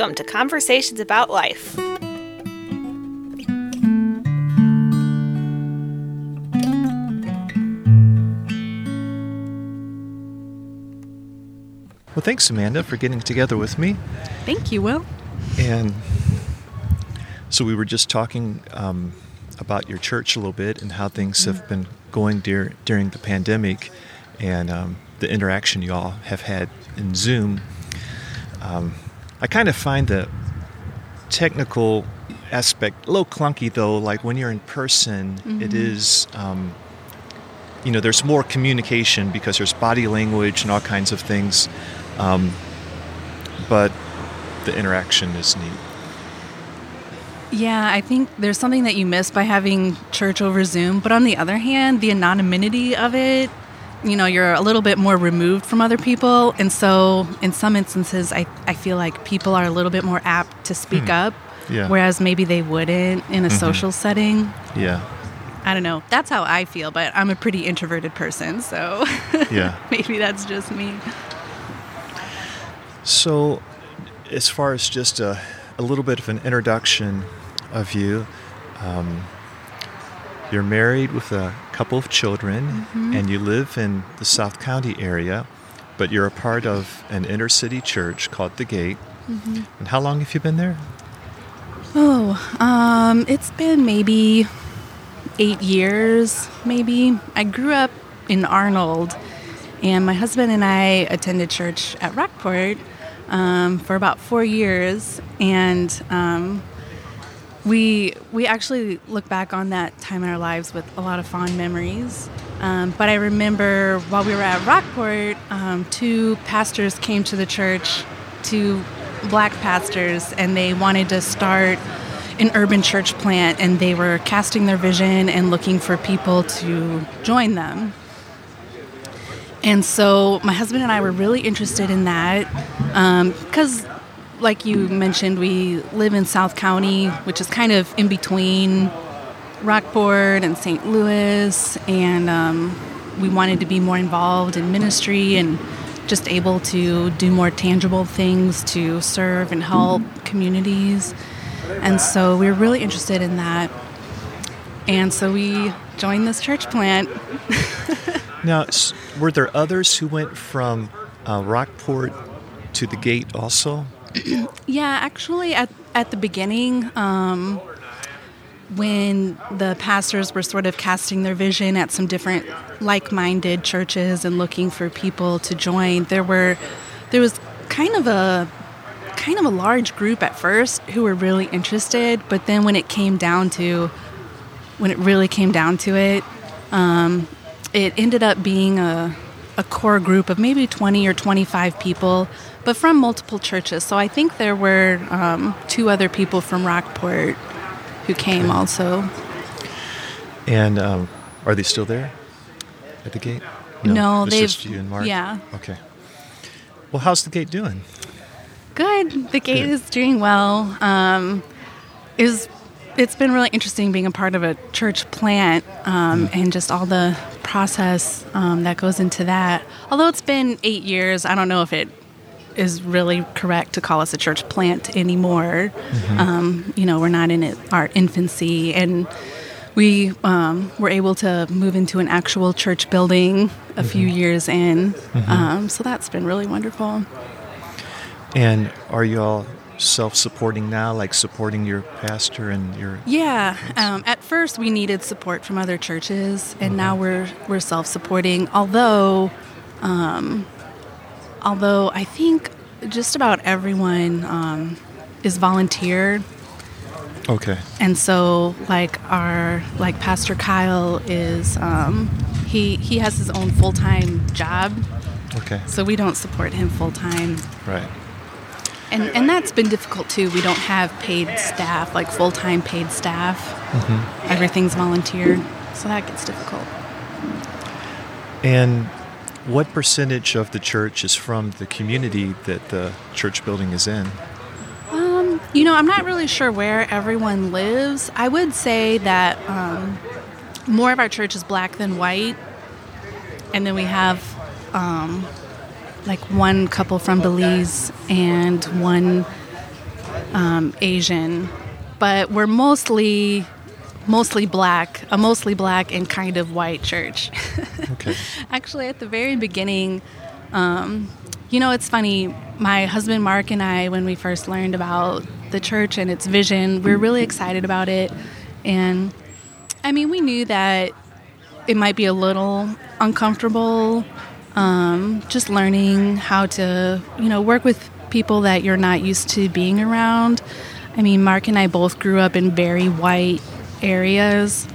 Welcome to Conversations About Life. Well, thanks, Amanda, for getting together with me. Thank you, Will. And so we were just talking um, about your church a little bit and how things have been going dear, during the pandemic and um, the interaction you all have had in Zoom. Um, I kind of find the technical aspect a little clunky, though. Like when you're in person, Mm-hmm. it is, um, you know, there's more communication because there's body language and all kinds of things. Um, but the interaction is neat. Yeah, I think there's something that you miss by having church over Zoom. But on the other hand, the anonymity of it, you know, you're a little bit more removed from other people. And so, in some instances, I, I feel like people are a little bit more apt to speak up, Yeah. whereas maybe they wouldn't in a social setting. Yeah. I don't know. That's how I feel, but I'm a pretty introverted person. So Yeah. maybe that's just me. So, as far as just a, a little bit of an introduction of you, um, you're married with a couple of children and you live in the South County area, but you're a part of an inner city church called The Gate. And how long have you been there? Oh, um, it's been maybe eight years, maybe. I grew up in Arnold, and my husband and I attended church at Rockport um, for about four years, and um, we we actually look back on that time in our lives with a lot of fond memories. Um, but I remember while we were at Rockport, um, two pastors came to the church, two black pastors, and they wanted to start an urban church plant, and they were casting their vision and looking for people to join them. And so my husband and I were really interested in that because, like you mentioned, we live in South County, which is kind of in between Rockport and St. Louis, and um, we wanted to be more involved in ministry and just able to do more tangible things to serve and help communities. And so we were really interested in that. And so we joined this church plant. Now, were there others who went from uh, Rockport to The Gate also? Yeah, actually, at, at the beginning, um, when the pastors were sort of casting their vision at some different like-minded churches and looking for people to join, there were there was kind of a kind of a large group at first who were really interested, but then when it came down to when it really came down to it, um, it ended up being a, a core group of maybe 20 or 25 people, but from multiple churches. So I think there were um, two other people from Rockport who came also. And um, are they still there at The Gate? No, it's they've- just you and Mark? yeah. Okay. Well, how's The Gate doing? Good. The gate Good. is doing well. Um, it was, it's been really interesting being a part of a church plant um, and just all the process um, that goes into that. Although it's been eight years, I don't know if it is really correct to call us a church plant anymore. Um, you know, we're not in it, our infancy, and we um, were able to move into an actual church building a few years in. Um, so that's been really wonderful. And are you all self-supporting now, like supporting your pastor and your? Yeah. Um, at first, we needed support from other churches, and now we're we're self-supporting. Although, um, although I think just about everyone um, is volunteer, Okay. and so like our like Pastor Kyle is um, he he has his own full-time job, Okay. so we don't support him full-time. Right. And, and that's been difficult too. We don't have paid staff, like full time paid staff. Everything's volunteer, so that gets difficult. And what percentage of the church is from the community that the church building is in? Um, you know, I'm not really sure where everyone lives. I would say that um, more of our church is black than white, and then we have um, like one couple from Belize and one um, Asian, but we're mostly mostly black, a mostly black and kind of white church. Okay. Actually, at the very beginning, um, you know, it's funny. My husband Mark and I, when we first learned about the church and its vision, we were really excited about it. And I mean, we knew that it might be a little uncomfortable um, just learning how to, you know, work with people that you're not used to being around. I mean, Mark and I both grew up in very white areas.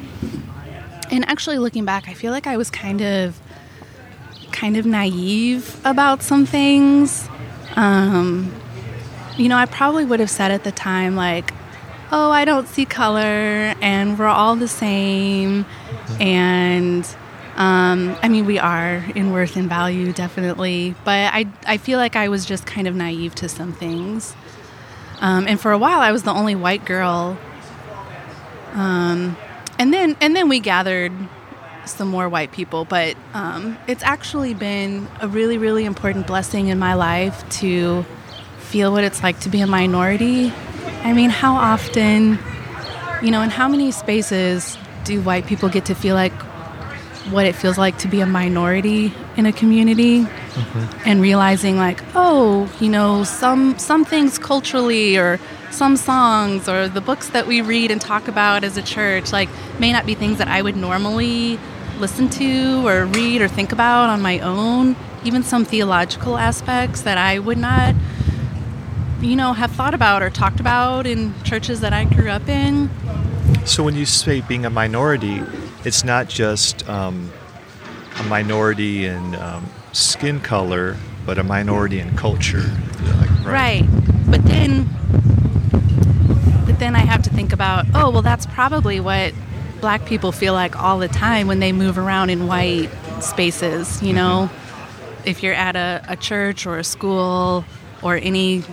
And actually looking back, I feel like I was kind of kind of naive about some things. Um, you know, I probably would have said at the time like, "Oh, I don't see color and we're all the same." And um, I mean, we are in worth and value, definitely. But I, I feel like I was just kind of naive to some things. Um, and for a while, I was the only white girl. Um, and then, and then we gathered some more white people. But um, it's actually been a really, really important blessing in my life to feel what it's like to be a minority. I mean, how often, you know, in how many spaces do white people get to feel like what it feels like to be a minority in a community mm-hmm. and realizing like oh you know some some things culturally or some songs or the books that we read and talk about as a church like may not be things that I would normally listen to or read or think about on my own even some theological aspects that I would not you know have thought about or talked about in churches that I grew up in so when you say being a minority it's not just um, a minority in um, skin color, but a minority in culture. Like, right. right. But then, but then I have to think about, oh, well, that's probably what black people feel like all the time when they move around in white spaces. You know, mm-hmm. if you're at a, a church or a school or any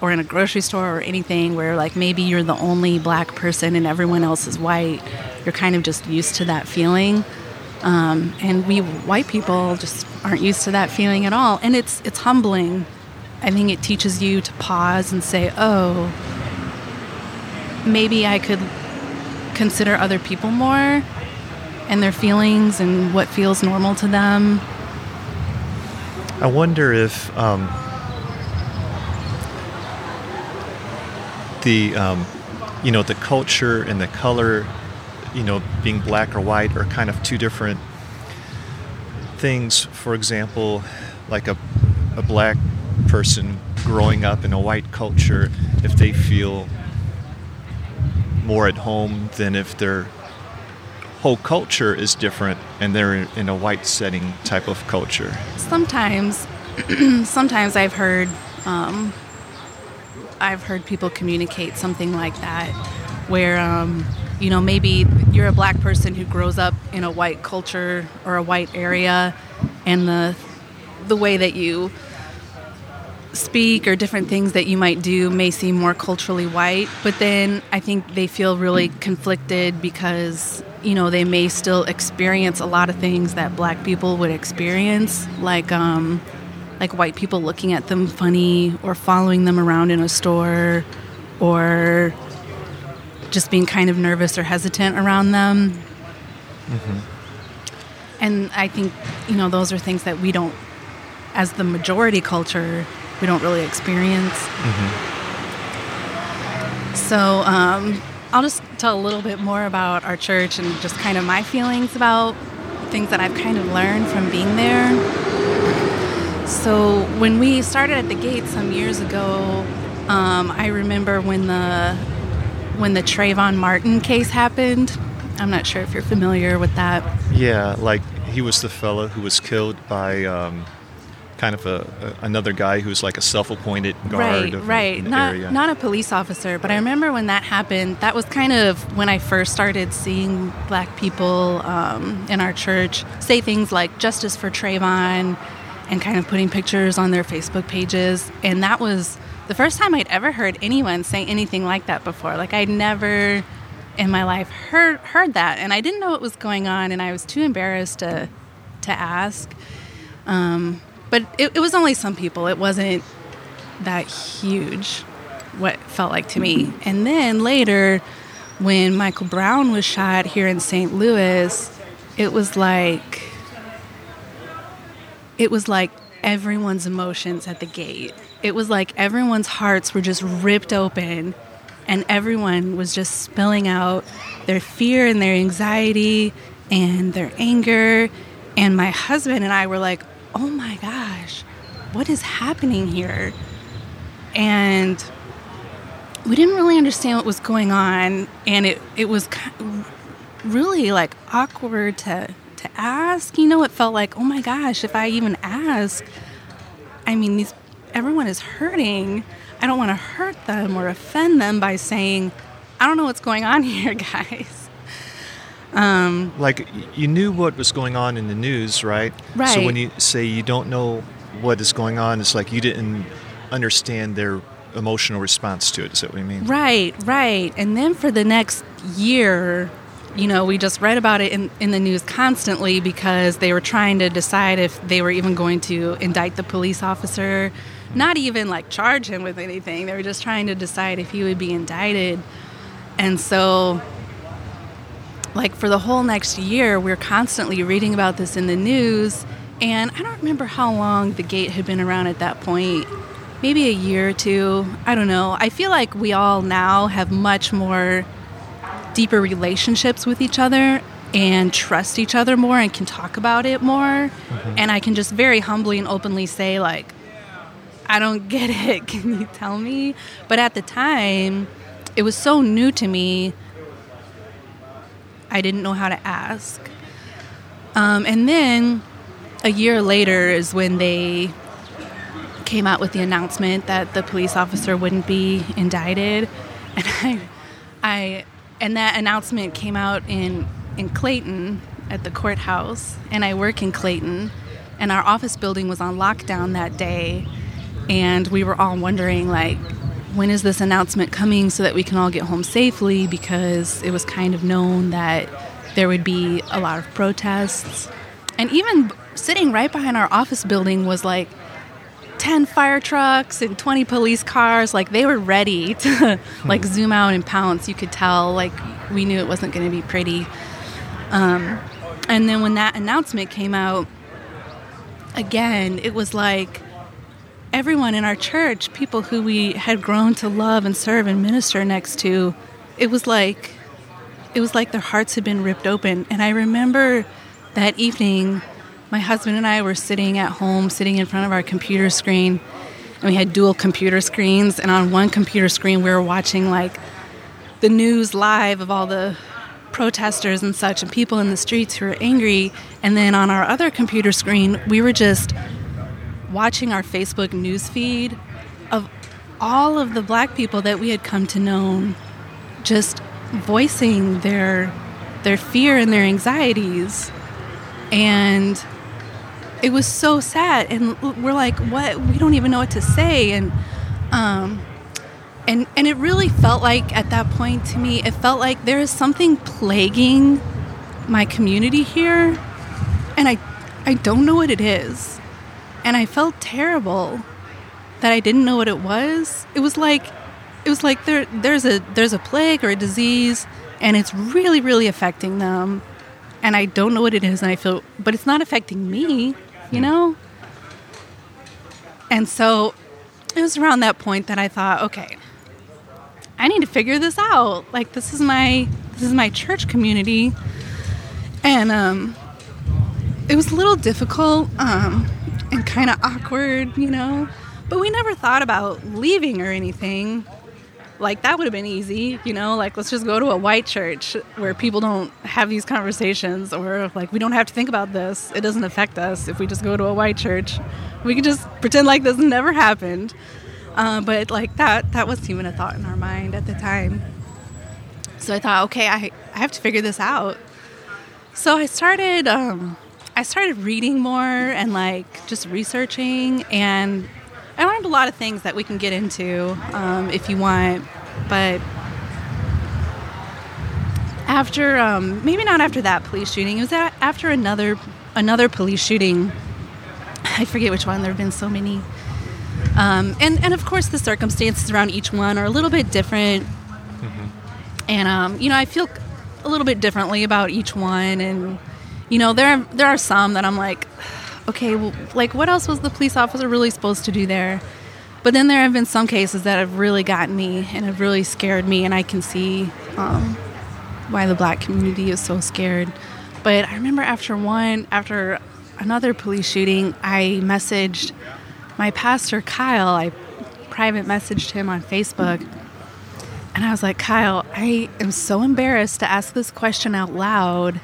or in a grocery store or anything where like maybe you're the only black person and everyone else is white you're kind of just used to that feeling um, and we white people just aren't used to that feeling at all. And it's it's humbling. I think it teaches you to pause and say oh maybe i could consider other people more and their feelings and what feels normal to them. I wonder if um the um, you know the culture and the color you know being black or white are kind of two different things. For example like a, a black person growing up in a white culture if they feel more at home than if their whole culture is different and they're in a white setting type of culture. Sometimes sometimes i've heard um, I've heard people communicate something like that, where um, you know maybe you're a black person who grows up in a white culture or a white area, and the the way that you speak or different things that you might do may seem more culturally white, but then I think they feel really conflicted because you know they may still experience a lot of things that black people would experience, like um, like white people looking at them funny or following them around in a store or just being kind of nervous or hesitant around them. Mm-hmm. And I think, you know, those are things that we don't, as the majority culture, we don't really experience. Mm-hmm. So um, I'll just tell a little bit more about our church and just kind of my feelings about things that I've kind of learned from being there. So when we started at the gate some years ago, um, I remember when the when the Trayvon Martin case happened. I'm not sure if you're familiar with that. Yeah, like he was the fellow who was killed by um, kind of a, a, another guy who's like a self-appointed guard. Right, right. Not area. not a police officer, but I remember when that happened. That was kind of when I first started seeing black people um, in our church say things like "Justice for Trayvon." and kind of putting pictures on their Facebook pages. And that was the first time I'd ever heard anyone say anything like that before. Like I'd never in my life heard heard that, and I didn't know what was going on, and I was too embarrassed to to ask. Um, but it, it was only some people. It wasn't that huge. what felt like to me. And then later, when Michael Brown was shot here in St. Louis, it was like it was like everyone's emotions at the gate. It was like everyone's hearts were just ripped open and everyone was just spilling out their fear and their anxiety and their anger. And my husband and I were like, oh my gosh, what is happening here? And we didn't really understand what was going on. And it, it was really like awkward to, to ask. You know, it felt like, oh my gosh, if I even ask, I mean, these everyone is hurting. I don't want to hurt them or offend them by saying, I don't know what's going on here, guys. Um, like you knew what was going on in the news, right? Right. So when you say you don't know what is going on, it's like you didn't understand their emotional response to it. Is that what you mean? Right, right. And then for the next year, you know, we just read about it in, in the news constantly because they were trying to decide if they were even going to indict the police officer not even like charge him with anything. They were just trying to decide if he would be indicted. And so, like, for the whole next year, we're constantly reading about this in the news. And I don't remember how long the gate had been around at that point. Maybe a year or two. I don't know. I feel like we all now have much more deeper relationships with each other and trust each other more and can talk about it more. Mm-hmm. And I can just very humbly and openly say, like, I don't get it. Can you tell me? But at the time, it was so new to me, I didn't know how to ask. Um, and then a year later is when they came out with the announcement that the police officer wouldn't be indicted. And I, I and that announcement came out in, in Clayton at the courthouse. And I work in Clayton. And our office building was on lockdown that day and we were all wondering like when is this announcement coming so that we can all get home safely? Because it was kind of known that there would be a lot of protests. And even sitting right behind our office building was like 10 fire trucks and 20 police cars. Like they were ready to like zoom out and pounce. You could tell like we knew it wasn't going to be pretty. Um, and then when that announcement came out again it was like everyone in our church, people who we had grown to love and serve and minister next to, it was like it was like their hearts had been ripped open. And I remember that evening my husband and I were sitting at home, sitting in front of our computer screen, and we had dual computer screens, and on one computer screen we were watching like the news live of all the protesters and such and people in the streets who were angry and then on our other computer screen we were just watching our Facebook news feed of all of the black people that we had come to know just voicing their their fear and their anxieties. And it was so sad. And we're like what? We don't even know what to say. And um and and it really felt like at that point to me it felt like there is something plaguing my community here. And i i don't know what it is and I felt terrible that I didn't know what it was. It was like it was like there there's a there's a plague or a disease and it's really really affecting them and I don't know what it is and I feel but it's not affecting me, you know? And so it was around that point that I thought, okay, I need to figure this out. Like this is my this is my church community. And um it was a little difficult um and kind of awkward, you know. But we never thought about leaving or anything. Like that would have been easy, you know, like let's just go to a white church where people don't have these conversations or like we don't have to think about this. It doesn't affect us if we just go to a white church. We can just pretend like this never happened. Uh, but like that that wasn't even a thought in our mind at the time. So I thought, okay, I, I have to figure this out. So I started um, I started reading more and like just researching, and I learned a lot of things that we can get into um, if you want. But after, um, maybe not after that police shooting, it was after another another police shooting. I forget which one. There have been so many. Um, and, and of course, the circumstances around each one are a little bit different. And, um, you know, I feel a little bit differently about each one. And, you know, there, there are some that I'm like, okay, well, like, what else was the police officer really supposed to do there? But then there have been some cases that have really gotten me and have really scared me, and I can see um, why the black community is so scared. But I remember after one, after another police shooting, I messaged my pastor, Kyle. I private messaged him on Facebook. And I was like, Kyle, I am so embarrassed to ask this question out loud.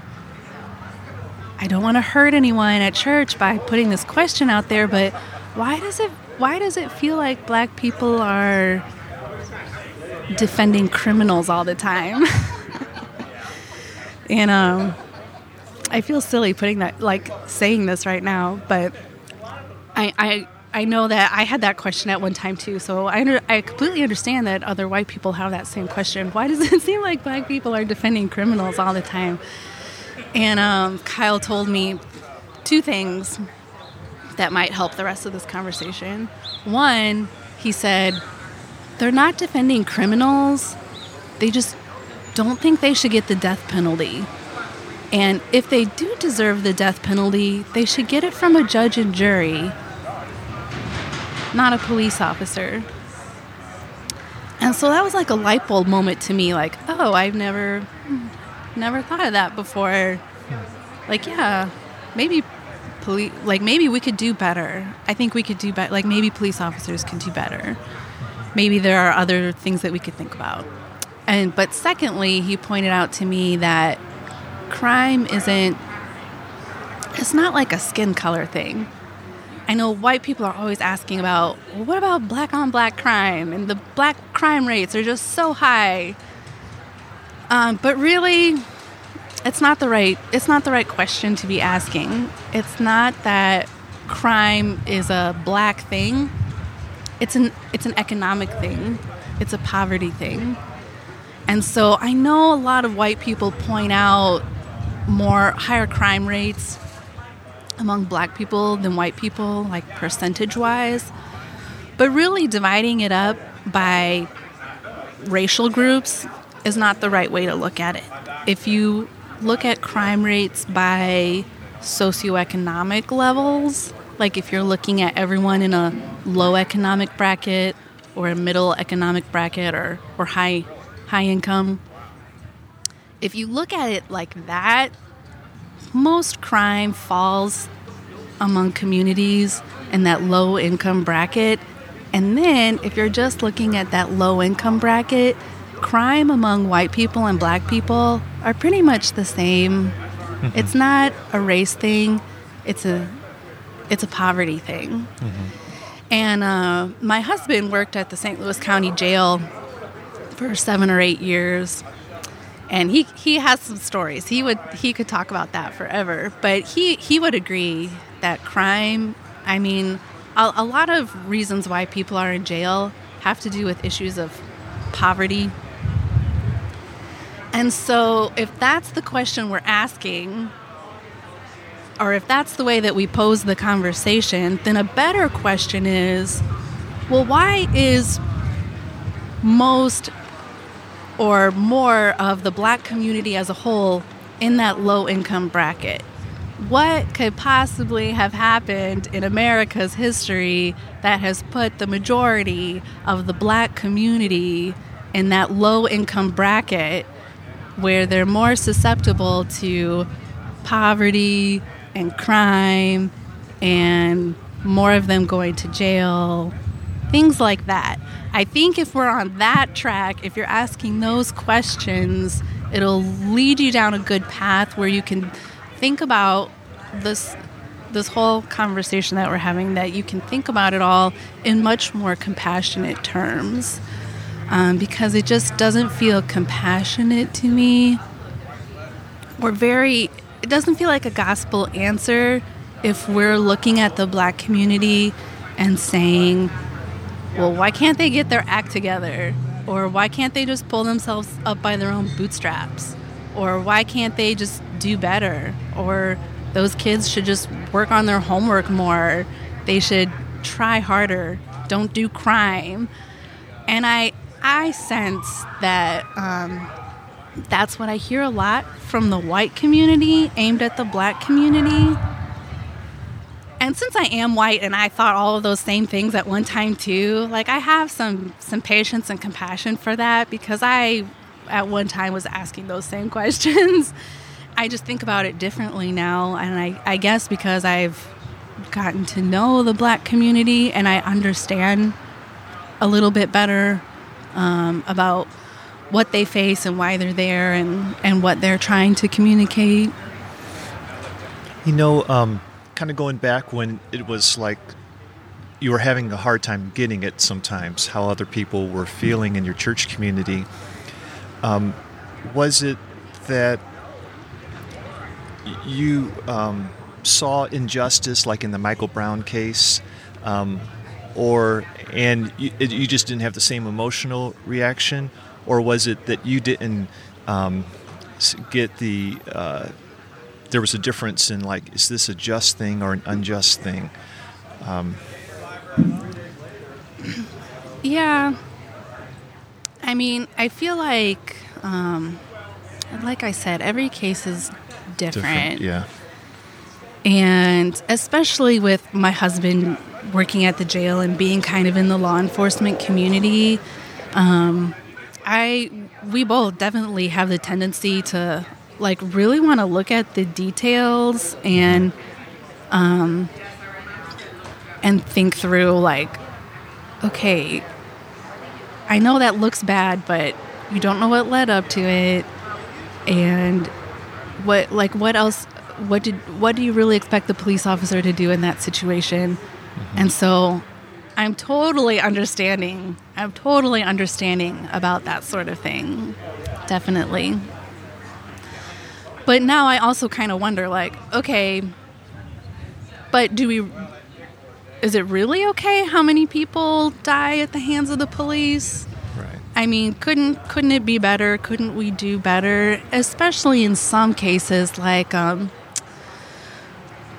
I don't want to hurt anyone at church by putting this question out there, but why does it why does it feel like black people are defending criminals all the time? and um, I feel silly putting that, like saying this right now, but I, I, I know that I had that question at one time too. So I, under, I completely understand that other white people have that same question. Why does it seem like black people are defending criminals all the time? And um, Kyle told me two things that might help the rest of this conversation. One, he said, they're not defending criminals, they just don't think they should get the death penalty. And if they do deserve the death penalty, they should get it from a judge and jury, not a police officer. And so that was like a light bulb moment to me like, oh, I've never never thought of that before. Like, yeah, maybe police like maybe we could do better. I think we could do better like maybe police officers can do better. Maybe there are other things that we could think about. And but secondly he pointed out to me that crime isn't it's not like a skin color thing. I know white people are always asking about well, what about black on black crime? And the black crime rates are just so high um, but really it's not the right it's not the right question to be asking. It's not that crime is a black thing. It's an it's an economic thing. It's a poverty thing. And so I know a lot of white people point out more higher crime rates among black people than white people, like percentage wise. But really dividing it up by racial groups is not the right way to look at it. If you look at crime rates by socioeconomic levels. Like if you're looking at everyone in a low economic bracket or a middle economic bracket or, or high high income. If you look at it like that, most crime falls among communities in that low income bracket. And then if you're just looking at that low income bracket, crime among white people and black people are pretty much the same. Mm-hmm. It's not a race thing. It's a it's a poverty thing. Mm-hmm. And uh, my husband worked at the St. Louis County Jail for seven or eight years, and he he has some stories. He would he could talk about that forever. But he he would agree that crime. I mean, a, a lot of reasons why people are in jail have to do with issues of poverty and so, if that's the question we're asking, or if that's the way that we pose the conversation, then a better question is well, why is most or more of the black community as a whole in that low income bracket? What could possibly have happened in America's history that has put the majority of the black community in that low income bracket where they're more susceptible to poverty and crime and more of them going to jail, things like that. I think if we're on that track, if you're asking those questions, it'll lead you down a good path where you can think about this this whole conversation that we're having that you can think about it all in much more compassionate terms um, because it just doesn't feel compassionate to me or very, it doesn't feel like a gospel answer if we're looking at the black community and saying, well, why can't they get their act together? Or why can't they just pull themselves up by their own bootstraps? Or why can't they just do better? Or those kids should just work on their homework more. They should try harder don't do crime. And I I sense that um, that's what I hear a lot from the white community aimed at the black community. And since I am white and I thought all of those same things at one time too, like I have some some patience and compassion for that because I at one time was asking those same questions. I just think about it differently now and I, I guess because I've gotten to know the black community and I understand a little bit better um, about what they face and why they're there and, and what they're trying to communicate. You know, um, kind of going back when it was like you were having a hard time getting it sometimes, how other people were feeling in your church community. Um, was it that you um, saw injustice, like in the Michael Brown case, um, or and you, you, just didn't have the same emotional reaction, or was it that you didn't um, get the uh, there was a difference in like is this a just thing or an unjust thing? Um, yeah, I mean, I feel like, um, like I said, every case is different. different yeah. And especially with my husband working at the jail and being kind of in the law enforcement community, um, I we both definitely have the tendency to like really want to look at the details and um, and think through like, okay, I know that looks bad, but you don't know what led up to it, and what like what else what did what do you really expect the police officer to do in that situation? Mm-hmm. And so I'm totally understanding. I'm totally understanding about that sort of thing. Definitely. But now I also kind of wonder like, okay, but do we is it really okay how many people die at the hands of the police? Right. I mean, couldn't couldn't it be better? Couldn't we do better? Especially in some cases like um,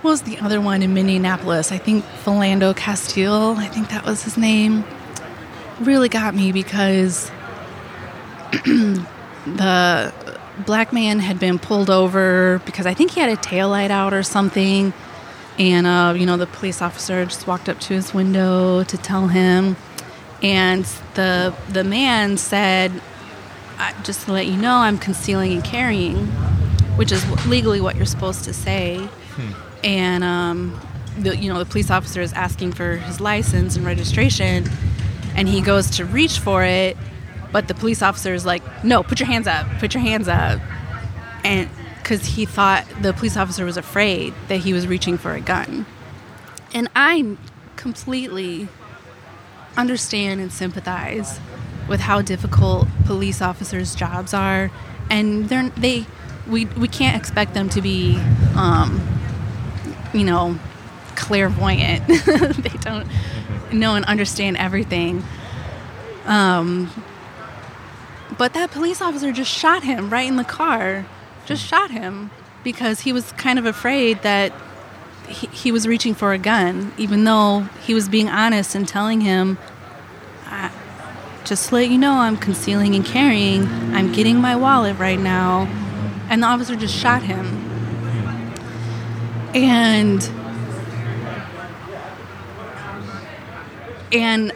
was the other one in Minneapolis? I think Philando Castile, I think that was his name, really got me because the black man had been pulled over because I think he had a tail light out or something. And, uh, you know, the police officer just walked up to his window to tell him. And the, the man said, just to let you know, I'm concealing and carrying, which is legally what you're supposed to say. And um, the, you know the police officer is asking for his license and registration, and he goes to reach for it, but the police officer is like, "No, put your hands up, put your hands up," and because he thought the police officer was afraid that he was reaching for a gun, and I completely understand and sympathize with how difficult police officers' jobs are, and they're they we we can't expect them to be um, you know, clairvoyant. they don't know and understand everything. Um, but that police officer just shot him right in the car. Just shot him because he was kind of afraid that he, he was reaching for a gun, even though he was being honest and telling him, just to let you know, I'm concealing and carrying. I'm getting my wallet right now. And the officer just shot him and and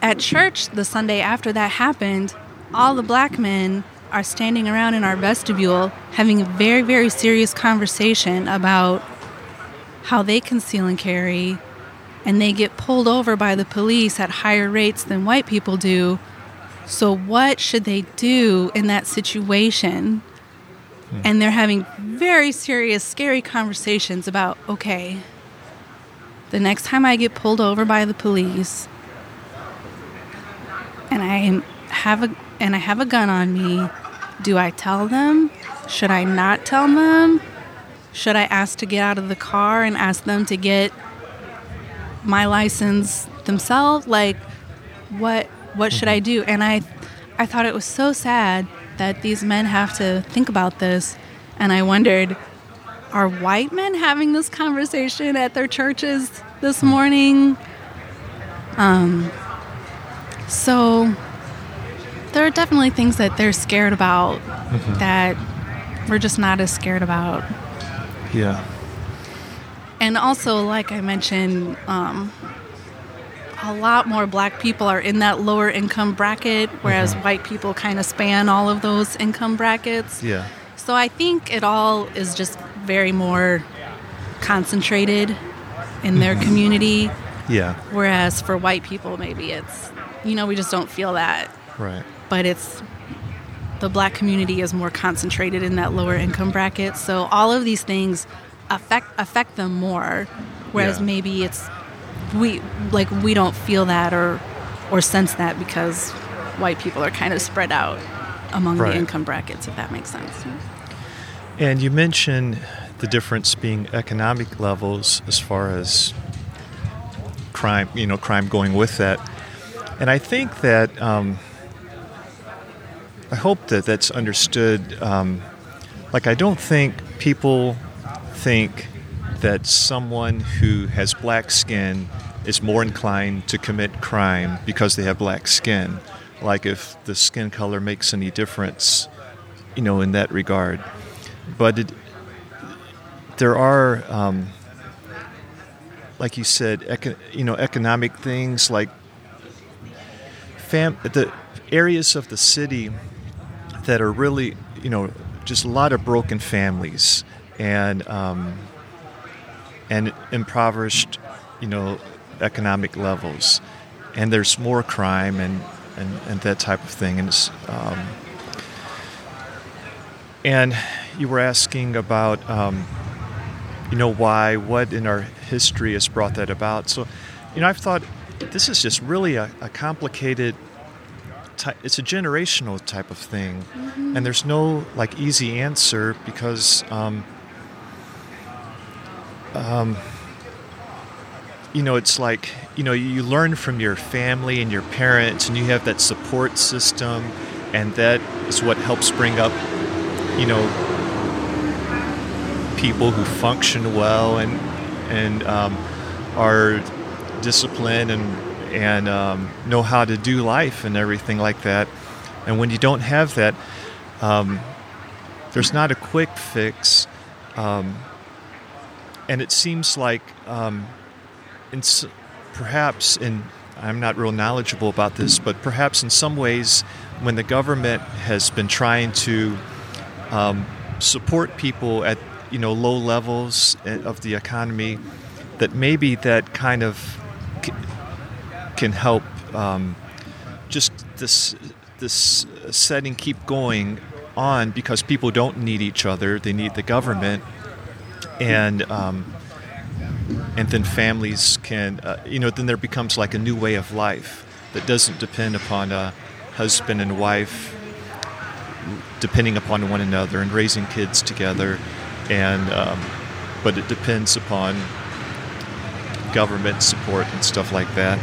at church the Sunday after that happened, all the black men are standing around in our vestibule having a very, very serious conversation about how they conceal and carry, and they get pulled over by the police at higher rates than white people do. So, what should they do in that situation? Hmm. And they're having very serious, scary conversations about okay, the next time I get pulled over by the police and I have a and I have a gun on me, do I tell them? Should I not tell them? Should I ask to get out of the car and ask them to get my license themselves? Like what what should I mm-hmm. do? And I I thought it was so sad that these men have to think about this. And I wondered, are white men having this conversation at their churches this morning? Um, so there are definitely things that they're scared about that we're just not as scared about. Yeah. And also, like I mentioned, um, a lot more black people are in that lower income bracket, whereas mm-hmm. white people kind of span all of those income brackets. Yeah. So I think it all is just very more concentrated in their mm-hmm. community, Yeah. whereas for white people, maybe it's, you know, we just don't feel that. Right. But it's, the black community is more concentrated in that lower income bracket. So all of these things affect affect them more, whereas Yeah. maybe it's, we, like, we don't feel that or, or sense that because white people are kind of spread out among Right. the income brackets, if that makes sense. And you mentioned the difference being economic levels as far as crime, you know, crime going with that. And I think that um, I hope that that's understood. Um, like, I don't think people think that someone who has black skin is more inclined to commit crime because they have black skin. Like, if the skin color makes any difference, you know, in that regard. But it, there are, um, like you said, you know, economic things like fam- the areas of the city that are really, you know, just a lot of broken families and um, and impoverished, you know, economic levels, and there's more crime and and, and that type of thing, and it's. Um, and you were asking about, um, you know, why, what in our history has brought that about. So, you know, I've thought this is just really a, a complicated. It's a generational type of thing, and there's no like easy answer because, um, um, you know, it's like you know you learn from your family and your parents, and you have that support system, and that is what helps bring up you know people who function well and and um, are disciplined and and um, know how to do life and everything like that. And when you don't have that, um, there's not a quick fix. Um, and it seems like, um, in perhaps in I'm not real knowledgeable about this, but perhaps in some ways, when the government has been trying to um, support people at you know low levels eh, of the economy, that maybe that kind of can help um, just this this setting keep going on because people don't need each other; they need the government, and um, and then families can uh, you know then there becomes like a new way of life that doesn't depend upon a husband and wife depending upon one another and raising kids together, and um, but it depends upon government support and stuff like that.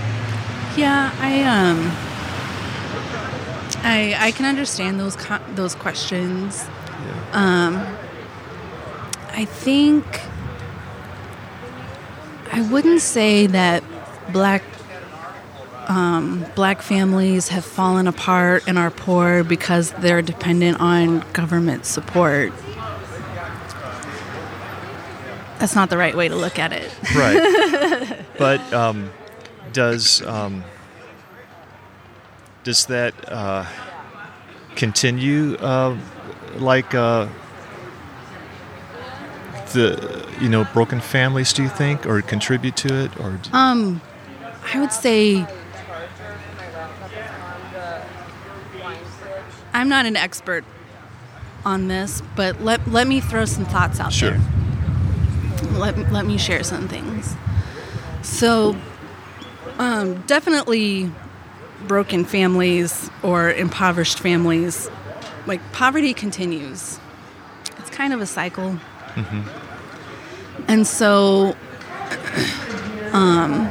Yeah, I um, I I can understand those co- those questions. Yeah. I think I wouldn't say that black um, black families have fallen apart and are poor because they're dependent on government support. That's not the right way to look at it. right. But um, does um, does that uh, continue uh, like uh, the you know broken families? Do you think, or contribute to it, or Um, I would say I'm not an expert on this, but let let me throw some thoughts out Sure. there. Let let me share some things. So, um, definitely broken families or impoverished families, like poverty continues. It's kind of a cycle. Mm-hmm. And so um,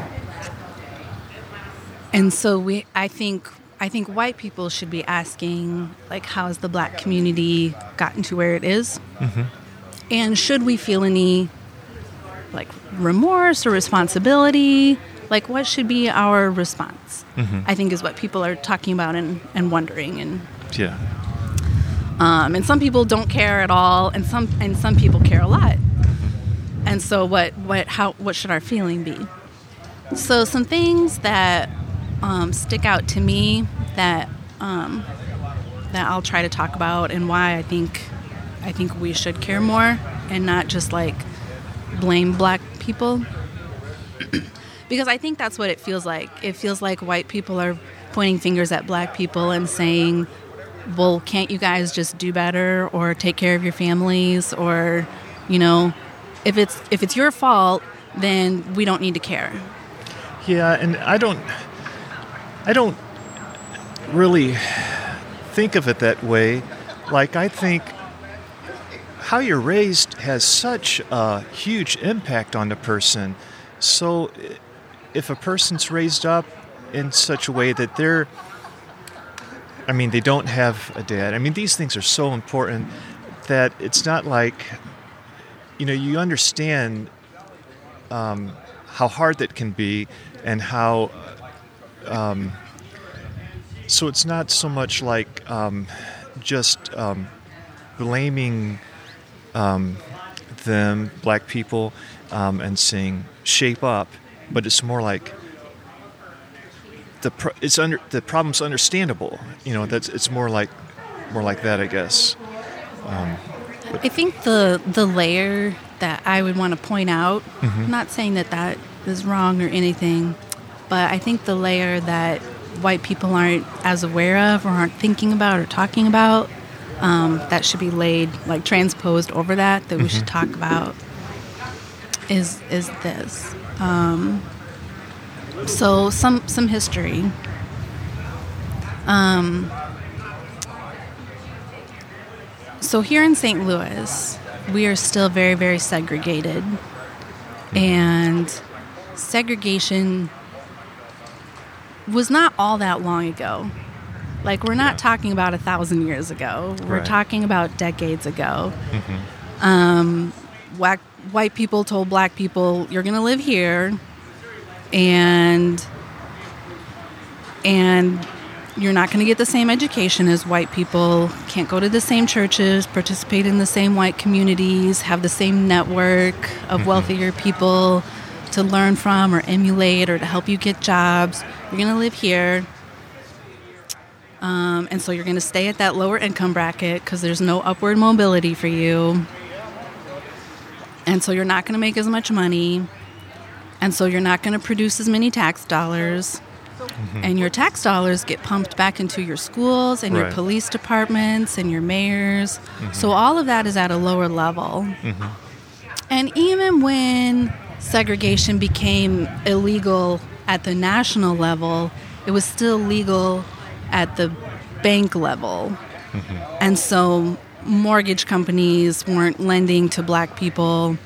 And so we I think I think white people should be asking like how has the black community gotten to where it is? Mm-hmm. And should we feel any like remorse or responsibility Like, what should be our response? Mm-hmm. I think is what people are talking about and, and wondering. And Yeah. Um, and some people don't care at all, and some and some people care a lot. And so, what what how what should our feeling be? So, some things that um, stick out to me that um, that I'll try to talk about, and why I think I think we should care more, and not just like blame black people, because I think that's what it feels like. It feels like white people are pointing fingers at black people and saying well, can't you guys just do better or take care of your families or, you know, if it's if it's your fault, then we don't need to care. Yeah, and I don't I don't really think of it that way. Like I think how you're raised has such a huge impact on the person. So if a person's raised up in such a way that they're I mean, they don't have a dad. I mean, these things are so important that it's not like, you know, you understand um, how hard that can be and how. Um, so it's not so much like um, just um, blaming um, them, black people, um, and saying shape up, but it's more like the pro- it's under the problem's understandable. You know, that's it's more like more like that, I guess. I think the the layer that I would want to point out, I'm not saying that that is wrong or anything, but I think the layer that white people aren't as aware of or aren't thinking about or talking about, um, that should be laid like transposed over that that we should talk about is is this. Um, so some some history. Um, so here in St. Louis, we are still very very segregated, and segregation was not all that long ago. Like we're not talking about a thousand years ago. We're Right. talking about decades ago. Um, whack, white people told black people, "You're going to live here, and and you're not going to get the same education as white people. Can't go to the same churches, participate in the same white communities, have the same network of wealthier people to learn from or emulate or to help you get jobs. You're going to live here." Um, and so you're going to stay at that lower income bracket because there's no upward mobility for you. And so you're not going to make as much money. And so you're not going to produce as many tax dollars. Mm-hmm. And your tax dollars get pumped back into your schools and your police departments and your mayors. So mm-hmm. all of that is at a lower level. Mm-hmm. And even when segregation became illegal at the national level, it was still legal at the bank level. And so mortgage companies weren't lending to black people.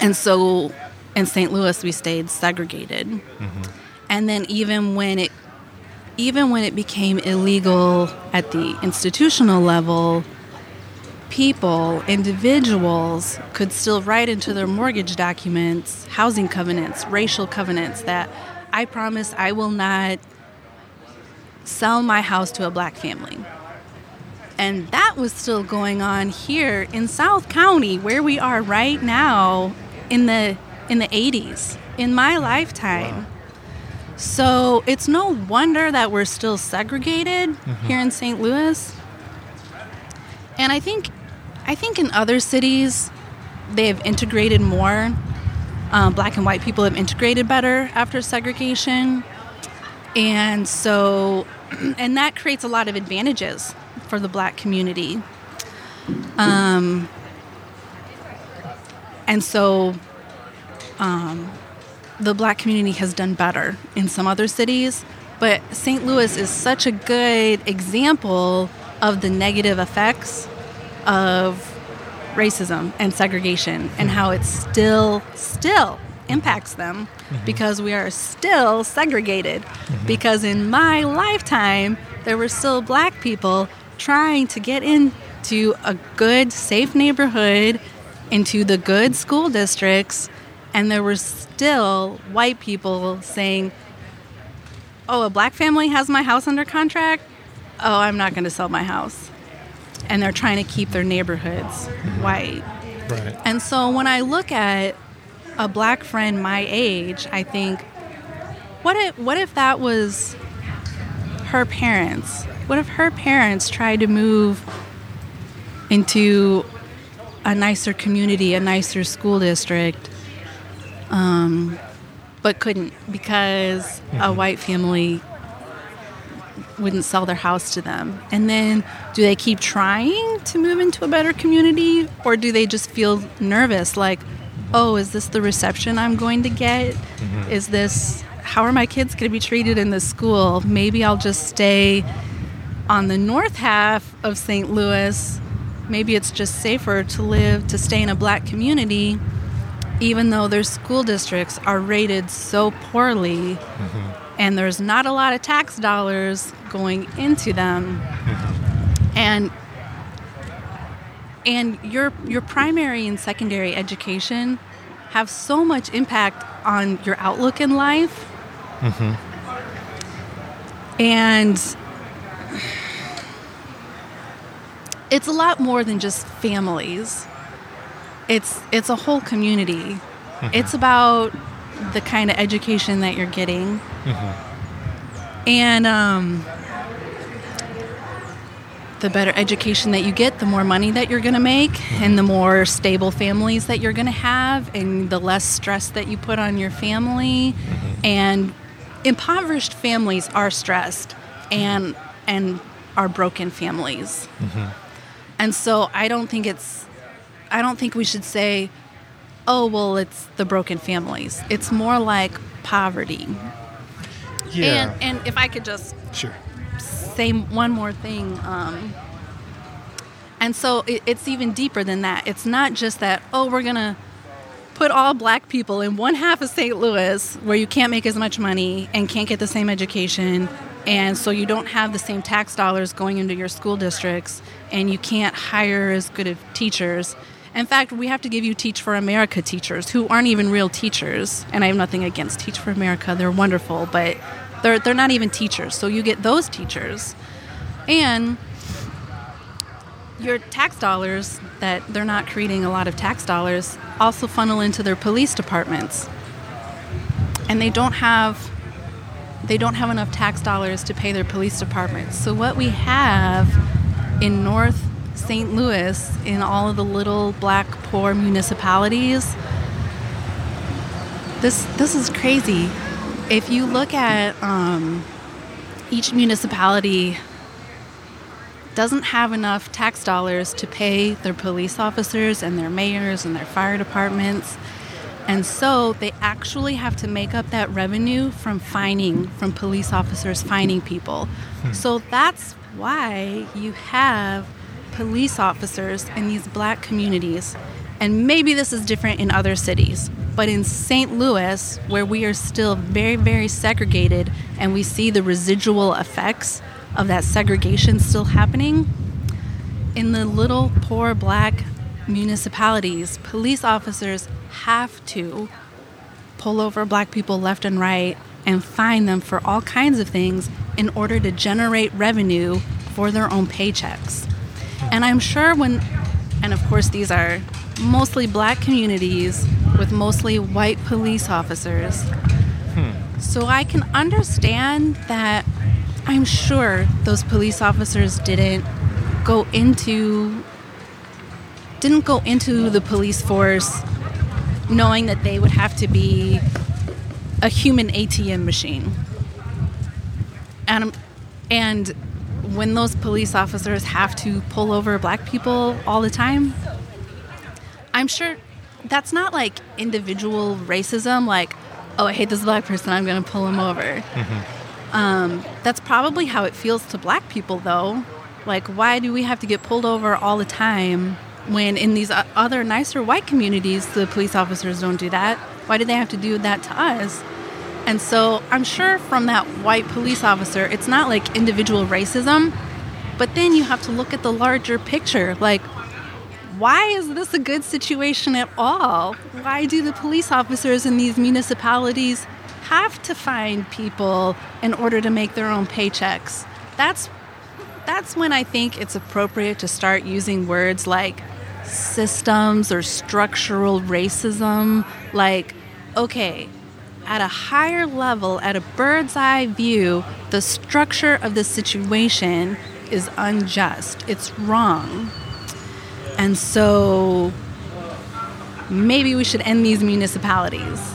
And so in St. Louis we stayed segregated. Mm-hmm. And then even when it even when it became illegal at the institutional level, people, individuals could still write into their mortgage documents housing covenants, racial covenants that I promise I will not sell my house to a black family. And that was still going on here in South County where we are right now in the in the 80s in my lifetime. So it's no wonder that we're still segregated here in St. Louis. And I think I think in other cities they have integrated more. Um, black and white people have integrated better after segregation. And so, and that creates a lot of advantages for the black community. Um, and so, um, the black community has done better in some other cities, but St. Louis is such a good example of the negative effects of racism and segregation and hmm. how it still still impacts them mm-hmm. because we are still segregated. Mm-hmm. Because in my lifetime there were still black people trying to get into a good safe neighborhood into the good school districts And there were still white people saying, Oh, a black family has my house under contract? Oh, I'm not going to sell my house. And they're trying to keep their neighborhoods white. Right. And so when I look at a black friend my age, I think, what if what if that was her parents? What if her parents tried to move into a nicer community, a nicer school district, um, but couldn't because a white family wouldn't sell their house to them. And then do they keep trying to move into a better community or do they just feel nervous like, "Oh, is this the reception I'm going to get? Is this how are my kids going to be treated in this school? Maybe I'll just stay on the north half of St. Louis. Maybe it's just safer to live to stay in a black community even though their school districts are rated so poorly mm-hmm. and there's not a lot of tax dollars going into them. Mm-hmm. And and your your primary and secondary education have so much impact on your outlook in life. Mm-hmm. And it's a lot more than just families it's it's a whole community. Mm-hmm. It's about the kind of education that you're getting. Mm-hmm. And um, the better education that you get the more money that you're going to make mm-hmm. and the more stable families that you're going to have and the less stress that you put on your family. And impoverished families are stressed and and are broken families. And so i don't think it's i don't think we should say oh well it's the broken families it's more like poverty Yeah. and and if i could just sure. say one more thing. Um, and so it, it's even deeper than that. It's not just that, oh, we're going to put all black people in one half of St. Louis where you can't make as much money and can't get the same education. And so you don't have the same tax dollars going into your school districts and you can't hire as good of teachers. In fact, we have to give you Teach for America teachers who aren't even real teachers. And I have nothing against Teach for America, they're wonderful, but they're, they're not even teachers. So you get those teachers. And your tax dollars that they're not creating a lot of tax dollars also funnel into their police departments. And they don't have they don't have enough tax dollars to pay their police departments. So what we have in North St. Louis in all of the little black poor municipalities this this is crazy. If you look at um, each municipality doesn't have enough tax dollars to pay their police officers and their mayors and their fire departments. And so they actually have to make up that revenue from fining, from police officers fining people. So that's why you have police officers in these black communities. And maybe this is different in other cities, but in St. Louis, where we are still very, very segregated and we see the residual effects of that segregation still happening, in the little poor black municipalities, police officers have to pull over black people left and right and fine them for all kinds of things in order to generate revenue for their own paychecks. And I'm sure when, and of course, these are mostly black communities with mostly white police officers. Hmm. So I can understand that I'm sure those police officers didn't go into didn't go into the police force knowing that they would have to be a human ATM machine. And and when those police officers have to pull over black people all the time, I'm sure that's not like individual racism like oh I hate this black person I'm going to pull him over. Um, that's probably how it feels to black people, though. Like, why do we have to get pulled over all the time when in these other nicer white communities the police officers don't do that? Why do they have to do that to us? And so I'm sure from that white police officer, it's not like individual racism, but then you have to look at the larger picture. Like, why is this a good situation at all? Why do the police officers in these municipalities have to find people in order to make their own paychecks? That's that's when I think it's appropriate to start using words like systems or structural racism. Like, okay, at a higher level, at a bird's eye view, the structure of the situation is unjust. It's wrong. And so maybe we should end these municipalities.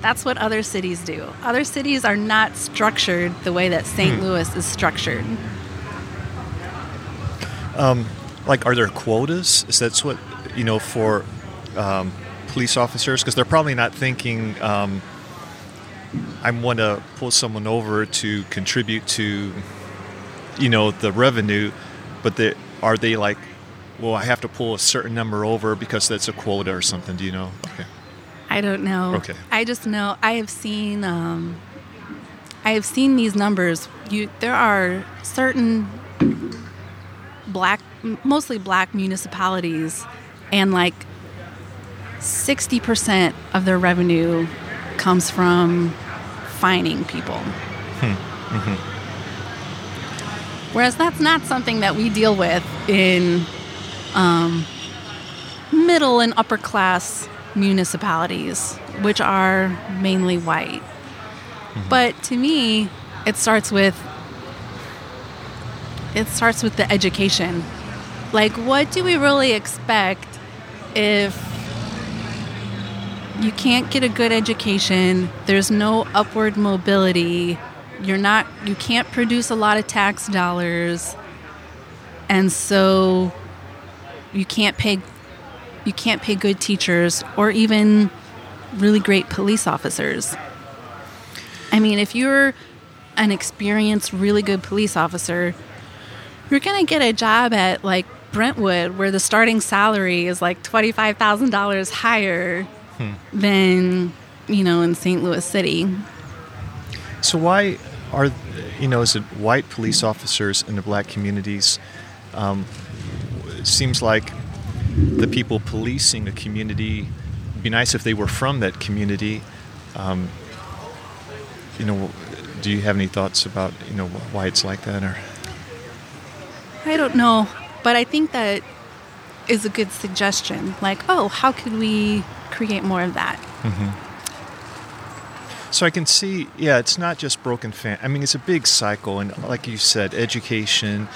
That's what other cities do. Other cities are not structured the way that St. Hmm. Louis is structured. Um, like, are there quotas? Is that what you know for um, police officers? Because they're probably not thinking. Um, I want to pull someone over to contribute to, you know, the revenue, but they, are they like, well, I have to pull a certain number over because that's a quota or something? Do you know? Okay. I don't know. Okay. I just know I have seen. Um, I have seen these numbers. You, there are certain black, mostly black municipalities, and like 60% of their revenue comes from fining people. Hmm. Mm-hmm. Whereas that's not something that we deal with in um, middle and upper class municipalities, which are mainly white. Mm-hmm. But to me, it starts with it starts with the education. Like, what do we really expect if you can't get a good education, there's no upward mobility, you're not, you can't produce a lot of tax dollars, and so you can't pay, you can't pay good teachers or even really great police officers. I mean, if you're an experienced, really good police officer, you're going to get a job at like Brentwood where the starting salary is like $25,000 higher hmm. than, you know, in St. Louis City. So why are, you know, is it white police officers in the black communities? Um, it seems like the people policing a community, it'd be nice if they were from that community. Um, you know, do you have any thoughts about, you know, why it's like that or? I don't know, but I think that is a good suggestion. Like, oh, how could we create more of that? Mm-hmm. So I can see, yeah, it's not just broken fan. I mean, it's a big cycle, and like you said, education,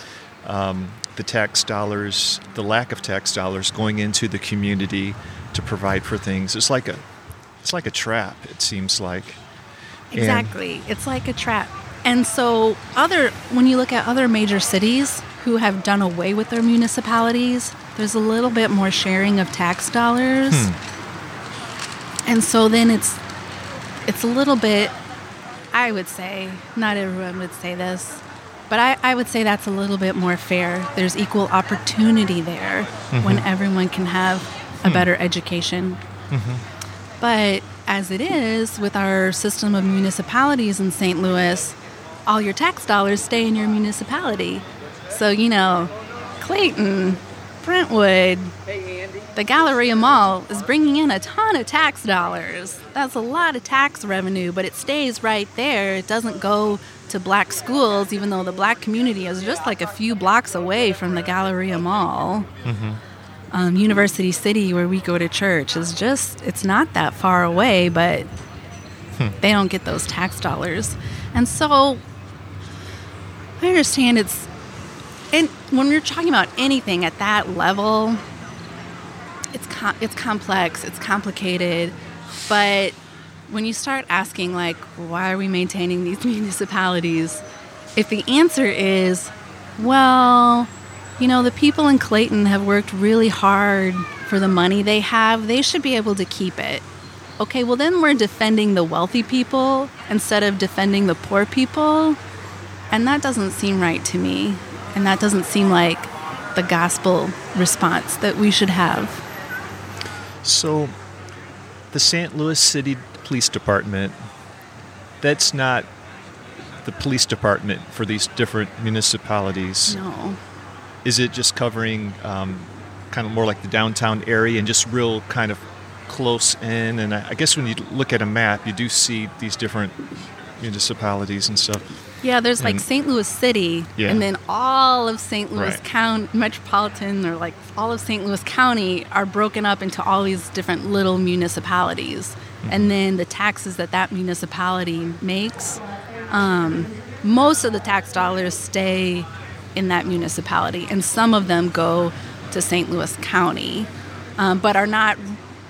um, the tax dollars, the lack of tax dollars going into the community to provide for things. It's like a, it's like a trap. It seems like. Exactly, and, it's like a trap. And so, other when you look at other major cities, who have done away with their municipalities, there's a little bit more sharing of tax dollars. Hmm. And so then it's it's a little bit I would say, not everyone would say this, but I, I would say that's a little bit more fair. There's equal opportunity there mm-hmm. when everyone can have a hmm. better education. Mm-hmm. But as it is with our system of municipalities in St. Louis, all your tax dollars stay in your municipality. So, you know, Clayton, Brentwood, the Galleria Mall is bringing in a ton of tax dollars. That's a lot of tax revenue, but it stays right there. It doesn't go to black schools, even though the black community is just like a few blocks away from the Galleria Mall. Mm-hmm. Um, University City, where we go to church, is just, it's not that far away, but hmm. they don't get those tax dollars. And so I understand it's and when we're talking about anything at that level, it's com- it's complex, it's complicated, but when you start asking like why are we maintaining these municipalities, if the answer is well, you know, the people in Clayton have worked really hard for the money they have, they should be able to keep it. Okay, well then we're defending the wealthy people instead of defending the poor people. And that doesn't seem right to me. And that doesn't seem like the gospel response that we should have. So, the St. Louis City Police Department, that's not the police department for these different municipalities. No. Is it just covering um, kind of more like the downtown area and just real kind of close in. And I, I guess when you look at a map, you do see these different municipalities and stuff. Yeah, there's like St. Louis City, Yeah. and then all of St. Louis Right. County, metropolitan, or like all of St. Louis County are broken up into all these different little municipalities. Mm-hmm. And then the taxes that that municipality makes, um, most of the tax dollars stay in that municipality, and some of them go to St. Louis County, um, but are not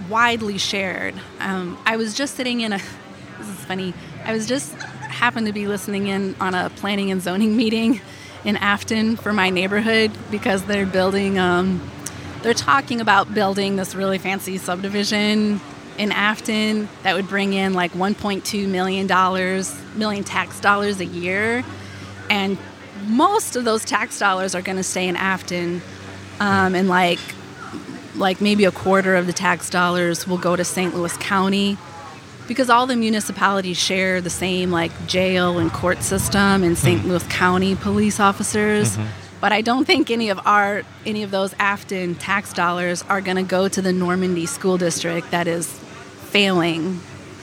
widely shared. Um, I was just sitting in a, this is funny, I was just happened to be listening in on a planning and zoning meeting in Afton for my neighborhood because they're building, um, they're talking about building this really fancy subdivision in Afton that would bring in like 1.2 million dollars, million tax dollars a year, and most of those tax dollars are going to stay in Afton, um, and like like maybe a quarter of the tax dollars will go to St. Louis County because all the municipalities share the same like jail and court system and St. Hmm. Louis County police officers. Mm-hmm. But I don't think any of our any of those Afton tax dollars are going to go to the Normandy school district that is failing.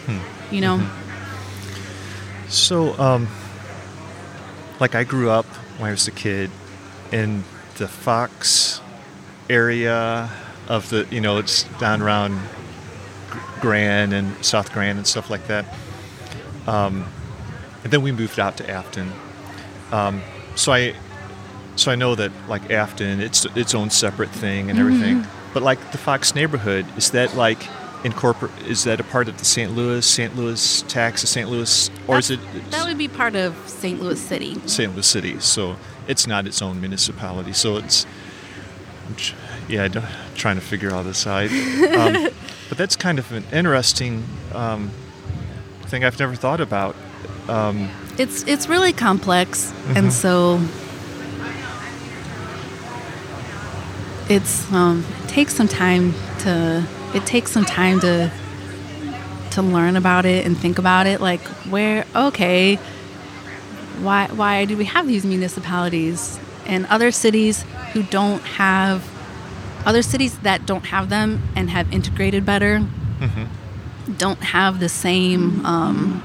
Hmm. You know. Mm-hmm. So, um, like I grew up when I was a kid in the Fox area of the, you know, it's down around Grand and South Grand and stuff like that. Um, and then we moved out to Afton. Um, so I, so I know that like Afton, it's its own separate thing and everything. But like the Fox neighborhood, is that like incorporate? Is that a part of the St. Louis, St. Louis tax, of St. Louis, or is it That would be part of St. Louis City. St. Louis City? So it's not its own municipality. So it's, yeah, I'm trying to figure all this out. Um, that's kind of an interesting um, thing I've never thought about. Um, It's it's really complex, and so it's um, it takes some time to it takes some time to to learn about it and think about it. Like where okay, why why do we have these municipalities and other cities who don't have other cities that don't have them and have integrated better don't have the same um,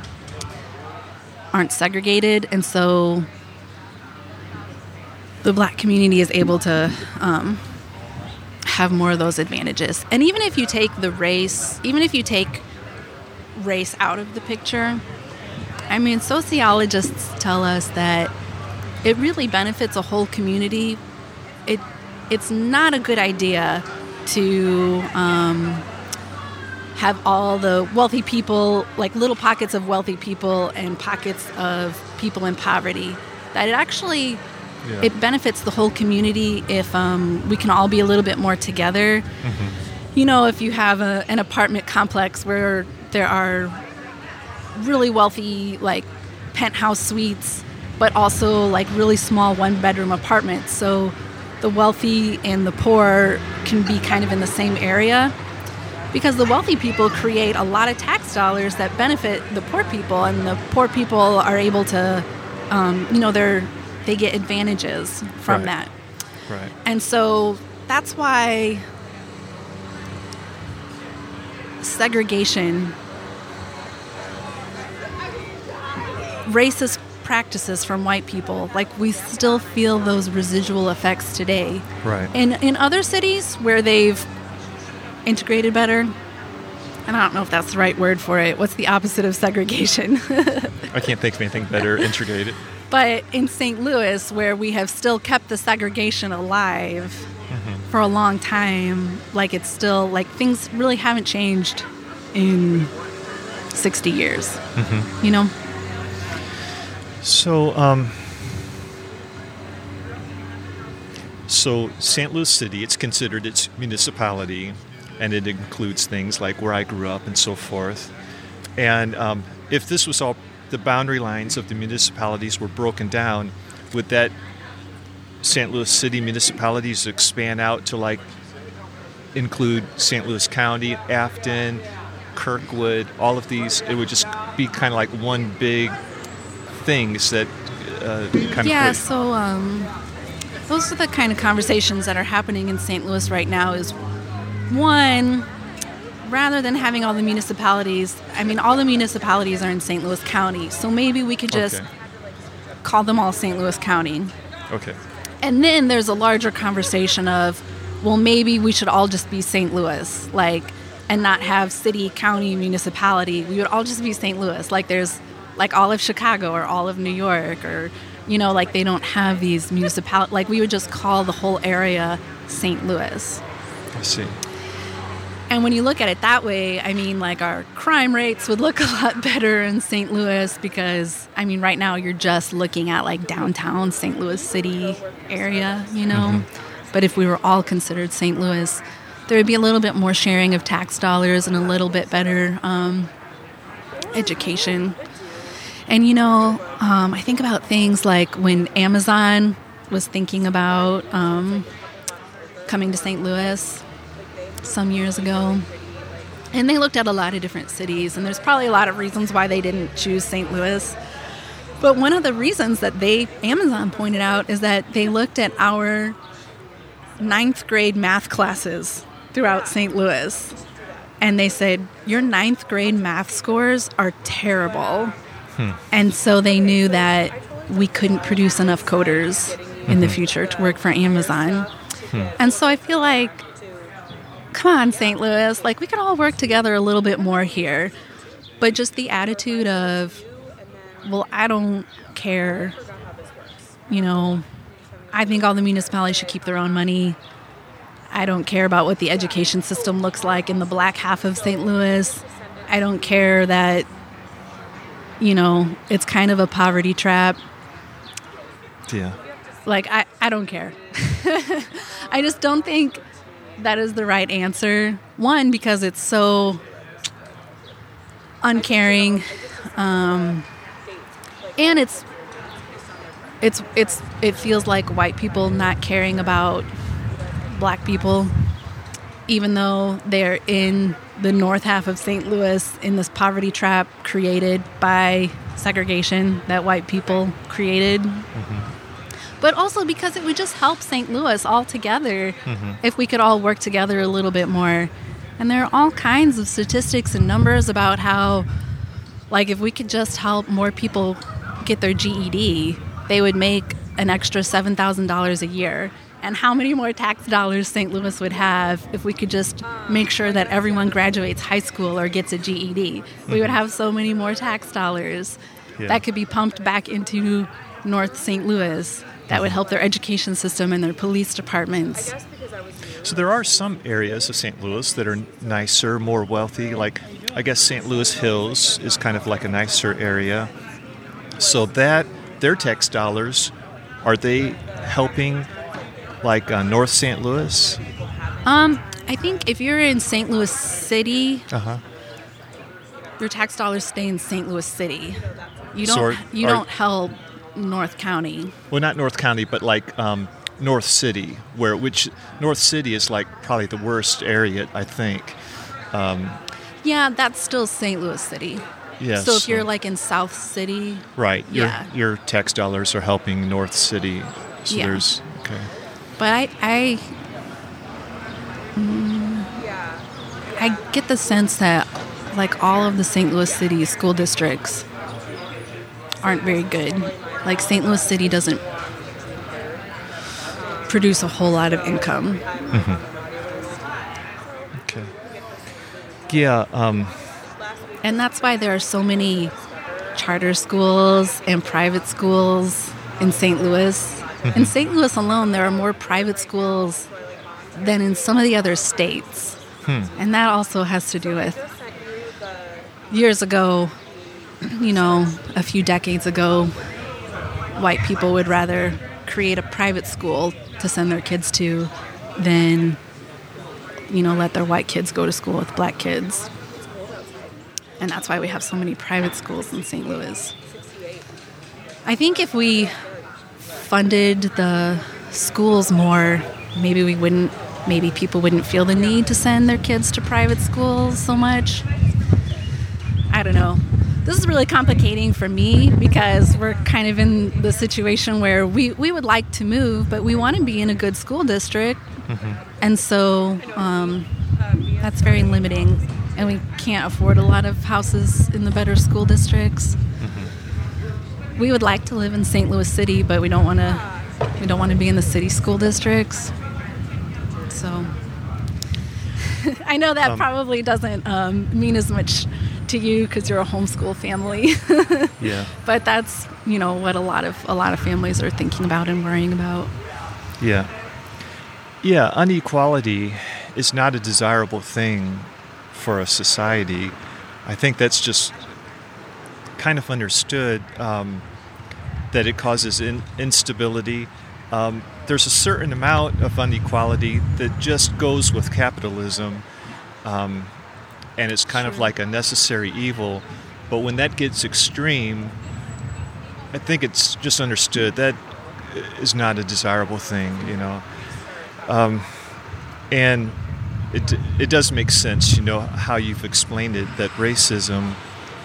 aren't segregated, and so the black community is able to um, have more of those advantages. And even if you take the race, even if you take race out of the picture, I mean, sociologists tell us that it really benefits a whole community. It it's not a good idea to um, have all the wealthy people, like little pockets of wealthy people and pockets of people in poverty. That it actually Yeah. it benefits the whole community if um, we can all be a little bit more together. You know, if you have a, an apartment complex where there are really wealthy, like penthouse suites, but also like really small one bedroom apartments. So the wealthy and the poor can be kind of in the same area because the wealthy people create a lot of tax dollars that benefit the poor people, and the poor people are able to, um, you know, they're they get advantages from Right. that, right. and so that's why segregation, racist practices from white people, like we still feel those residual effects today. Right. In in other cities where they've integrated better, and I don't know if that's the right word for it. What's the opposite of segregation? I can't think of anything better integrated. but in St. Louis, where we have still kept the segregation alive mm-hmm. for a long time, like it's still like things really haven't changed in 60 years. Mm-hmm. You know? So, um, so St. Louis City, it's considered its municipality, and it includes things like where I grew up and so forth. And um, if this was all the boundary lines of the municipalities were broken down, would that St. Louis City municipalities expand out to like include St. Louis County, Afton, Kirkwood, all of these? It would just be kind of like one big things that uh, kind of. Yeah, so um, those are the kind of conversations that are happening in St. Louis right now. Is one rather than having all the municipalities. I mean, all the municipalities are in St. Louis County, so maybe we could just Okay. call them all St. Louis County. Okay. And then there's a larger conversation of, well, maybe we should all just be St. Louis, like, and not have city, county, municipality. We would all just be St. Louis. Like, there's like all of Chicago or all of New York, or, you know, like they don't have these municipalities. Like, we would just call the whole area St. Louis. I see. And when you look at it that way, I mean, like our crime rates would look a lot better in St. Louis because, I mean, right now you're just looking at like downtown St. Louis City area, you know? But if we were all considered St. Louis, there would be a little bit more sharing of tax dollars and a little bit better um, education. And, you know, um, I think about things like when Amazon was thinking about um, coming to St. Louis some years ago. And they looked at a lot of different cities, and there's probably a lot of reasons why they didn't choose St. Louis. But one of the reasons that they, Amazon pointed out, is that they looked at our ninth grade math classes throughout St. Louis. And they said, Your ninth grade math scores are terrible. And so they knew that we couldn't produce enough coders in the mm-hmm. future to work for Amazon. And so I feel like come on, St. Louis, like we can all work together a little bit more here. But just the attitude of, well, I don't care. You know, I think all the municipalities should keep their own money. I don't care about what the education system looks like in the black half of St. Louis. I don't care that, you know, it's kind of a poverty trap. Yeah. Like, I, I don't care. I just don't think that is the right answer. One, because it's so uncaring, um, and it's it's it's it feels like white people not caring about black people, even though they're in the north half of St. Louis in this poverty trap created by segregation that white people created mm-hmm. but also because it would just help St. Louis all together mm-hmm. if we could all work together a little bit more. And there are all kinds of statistics and numbers about how, like, if we could just help more people get their GED, they would make an extra $7,000 a year. And how many more tax dollars St. Louis would have if we could just make sure that everyone graduates high school or gets a GED? We would mm-hmm. have so many more tax dollars Yeah. that could be pumped back into North St. Louis that would mm-hmm. help their education system and their police departments. So there are some areas of St. Louis that are nicer, more wealthy. Like I guess St. Louis Hills is kind of like a nicer area. So that their tax dollars are they helping like uh, North St. Louis? Um, I think if you're in St. Louis City, Uh huh. your tax dollars stay in St. Louis City. You don't are- you are- don't help North County. Well, not North County, but like um, North City, where which North City is like probably the worst area, I think. Yeah, that's still St. Louis City. Yes. So if you're like in South City, right, your Yeah. your tax dollars are helping North City. So Yeah. there's okay. But I, I, mm, I get the sense that like all of the St. Louis City school districts aren't very good. Like St. Louis City doesn't produce a whole lot of income. Okay. Yeah. Um, And that's why there are so many charter schools and private schools in St. Louis. In St. Louis alone, there are more private schools than in some of the other states. Hmm. And that also has to do with years ago, you know, a few decades ago, white people would rather create a private school to send their kids to than, you know, let their white kids go to school with black kids. And that's why we have so many private schools in St. Louis. I think if we funded the schools more, maybe we wouldn't, maybe people wouldn't feel the need to send their kids to private schools so much. I don't know. this is really complicating for me because we're kind of in the situation where we, we would like to move, but we want to be in a good school district. Mm-hmm. And so um, that's very limiting. And we can't afford a lot of houses in the better school districts. We would like to live in St. Louis City, but we don't want to we don't want to be in the city school districts. So I know that um, probably doesn't um, mean as much to you because you're a homeschool family. yeah. But that's you know what a lot of a lot of families are thinking about and worrying about. Yeah. Yeah, inequality is not a desirable thing for a society. I think that's just kind of understood um, that it causes in, instability. Um, there's a certain amount of inequality that just goes with capitalism. Um, and it's kind of like a necessary evil. But when that gets extreme, I think it's just understood that is not a desirable thing, you know. Um, and it, it does make sense, you know, how you've explained it that racism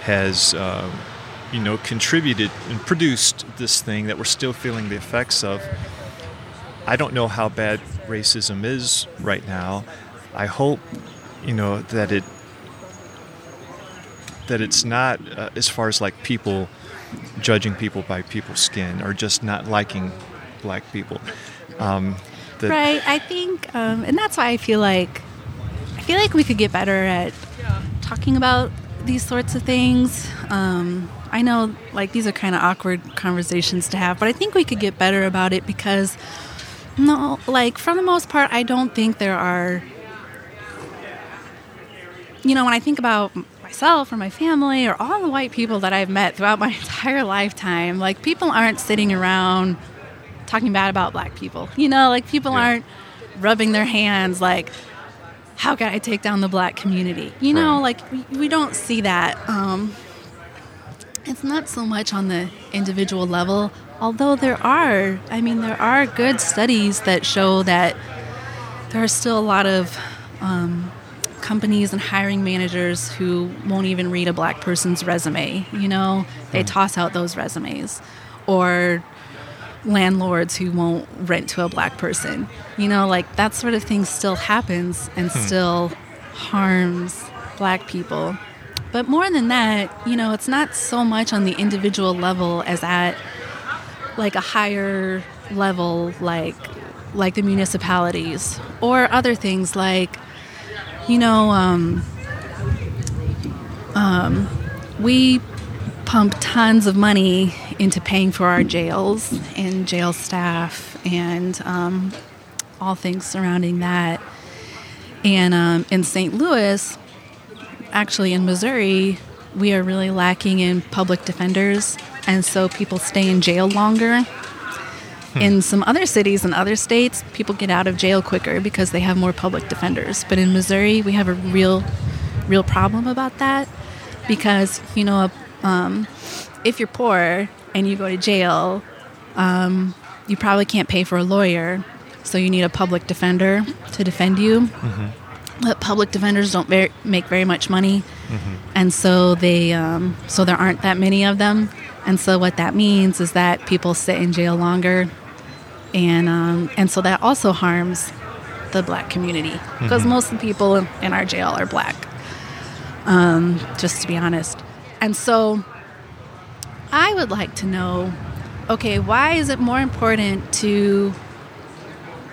has, uh, you know, contributed and produced this thing that we're still feeling the effects of. I don't know how bad racism is right now. I hope, you know, that it that it's not uh, as far as like people judging people by people's skin or just not liking black people. Um, right. I think, um, and that's why I feel like I feel like we could get better at talking about these sorts of things. Um, I know, like these are kind of awkward conversations to have, but I think we could get better about it because, no, like for the most part, I don't think there are. You know, when I think about myself or my family or all the white people that I've met throughout my entire lifetime, like people aren't sitting around talking bad about black people. You know, like people yeah. aren't rubbing their hands like, how can I take down the black community? You know, right. like we, we, don't see that. Um, it's not so much on the individual level, although there are, I mean, there are good studies that show that there are still a lot of um, companies and hiring managers who won't even read a black person's resume. You know, they hmm. toss out those resumes. Or landlords who won't rent to a black person. You know, like that sort of thing still happens and hmm. still harms black people. But more than that, you know, it's not so much on the individual level as at like a higher level like like the municipalities or other things like you know, um, um, we pump tons of money into paying for our jails and jail staff and um, all things surrounding that. And um, in St. Louis, actually in Missouri, we are really lacking in public defenders, and so people stay in jail longer Hmm. In some other cities and other states, people get out of jail quicker because they have more public defenders. But in Missouri, we have a real, real problem about that because, you know, um, if you're poor and you go to jail, um, you probably can't pay for a lawyer. So you need a public defender to defend you. Mm-hmm. But public defenders don't very, make very much money, mm-hmm. and so they um, so there aren't that many of them. And so what that means is that people sit in jail longer and um, and so that also harms the black community because mm-hmm. most of the people in our jail are black. Um, just to be honest, and so I would like to know, okay, why is it more important to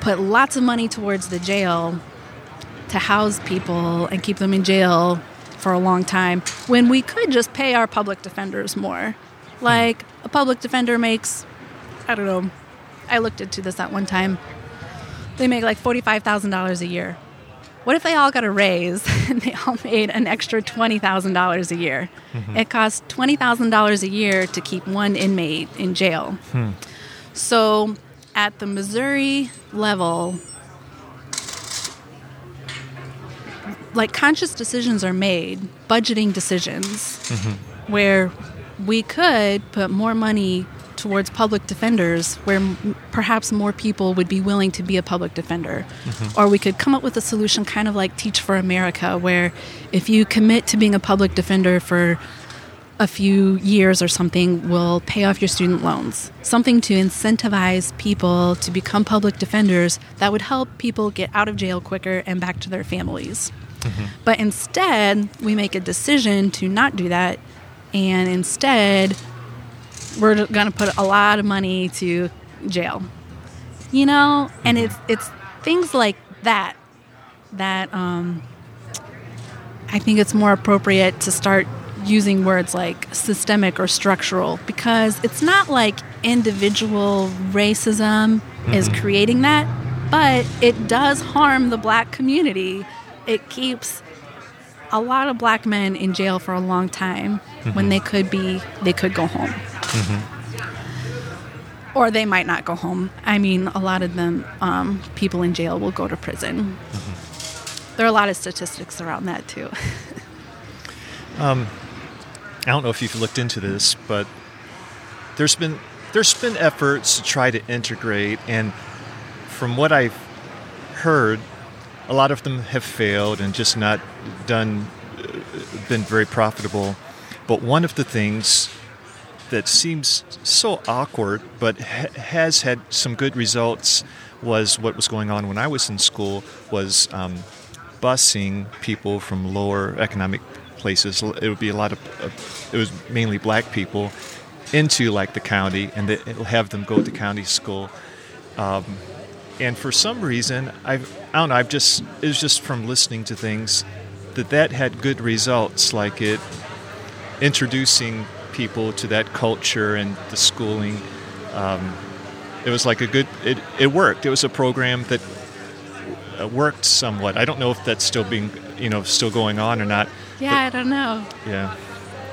put lots of money towards the jail to house people and keep them in jail for a long time when we could just pay our public defenders more? Like a public defender makes, I don't know, I looked into this at one time. They make like $45,000 a year. What if they all got a raise and they all made an extra $20,000 a year? Mm-hmm. It costs $20,000 a year to keep one inmate in jail. Hmm. So at the Missouri level, like conscious decisions are made, budgeting decisions, mm-hmm. where we could put more money towards public defenders where m- perhaps more people would be willing to be a public defender. Mm-hmm. Or we could come up with a solution kind of like Teach for America, where if you commit to being a public defender for a few years or something, we'll pay off your student loans. Something to incentivize people to become public defenders that would help people get out of jail quicker and back to their families. Mm-hmm. But instead, we make a decision to not do that, and instead, we're going to put a lot of money to jail. You know, and it's it's things like that that um, I think it's more appropriate to start using words like systemic or structural because it's not like individual racism mm-hmm. is creating that, but it does harm the black community. It keeps a lot of black men in jail for a long time mm-hmm. when they could be they could go home. Mm-hmm. Or they might not go home. I mean, a lot of them, um, people in jail will go to prison. Mm-hmm. There are a lot of statistics around that too. um, I don't know if you've looked into this, but there's been there's been efforts to try to integrate, and from what I've heard, a lot of them have failed and just not done been very profitable. But one of the things that seems so awkward, but ha- has had some good results, was what was going on when I was in school. Was um, busing people from lower economic places. It would be a lot of, it was mainly black people into like the county, and it'll have them go to county school. Um, and for some reason, I've, I don't know, I've just, it was just from listening to things that that had good results, like it introducing people to that culture and the schooling. Um, it was like a good, it, it worked. It was a program that uh, worked somewhat. I don't know if that's still being, you know, still going on or not. Yeah, but, I don't know. Yeah.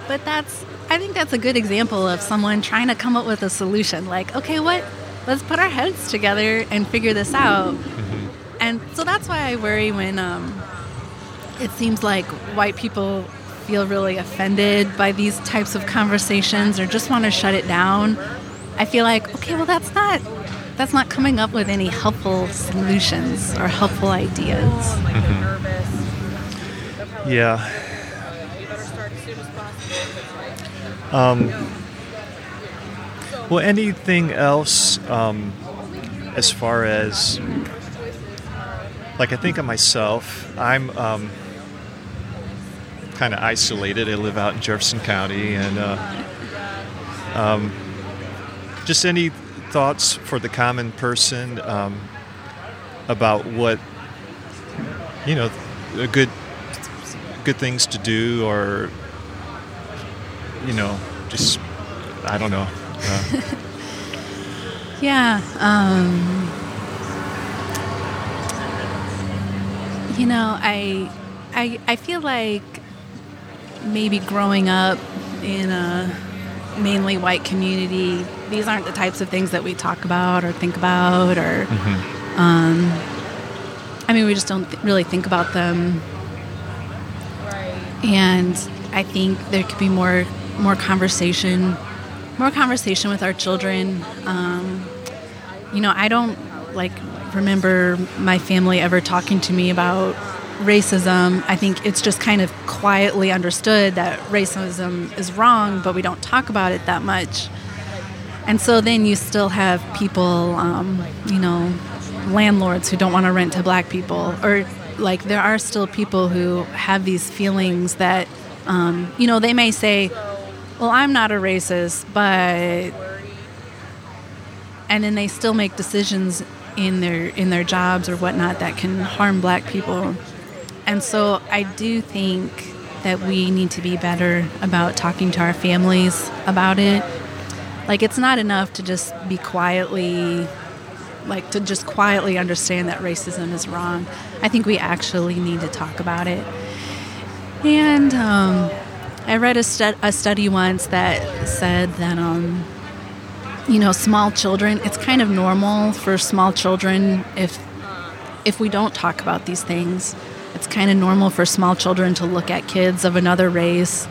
But that's, I think that's a good example of someone trying to come up with a solution. Like, okay, what? Let's put our heads together and figure this out. Mm-hmm. And so that's why I worry when um, it seems like white people feel really offended by these types of conversations or just want to shut it down. I feel like, okay, well, that's not that's not coming up with any helpful solutions or helpful ideas. Mm-hmm. Yeah. Um, well, anything else um, as far as like I think of myself, I'm um, kind of isolated. I live out in Jefferson County, and uh, um, just any thoughts for the common person um, about what you know good good things to do or you know just i don't know uh, yeah um, you know I, I i feel like maybe growing up in a mainly white community these aren't the types of things that we talk about or think about or mm-hmm. um, i mean we just don't th- really think about them and I think there could be more more conversation, more conversation with our children. Um, you know, I don't like remember my family ever talking to me about racism. I think it's just kind of quietly understood that racism is wrong, but we don't talk about it that much. And so then you still have people, um, you know, landlords who don't want to rent to black people, or like there are still people who have these feelings that um, you know they may say well i'm not a racist but and then they still make decisions in their in their jobs or whatnot that can harm black people and so i do think that we need to be better about talking to our families about it like it's not enough to just be quietly like to just quietly understand that racism is wrong. I think we actually need to talk about it. And um, I read a, stu- a, study once that said that, um, you know, small children, it's kind of normal for small children if if we don't talk about these things. It's kind of normal for small children to look at kids of another race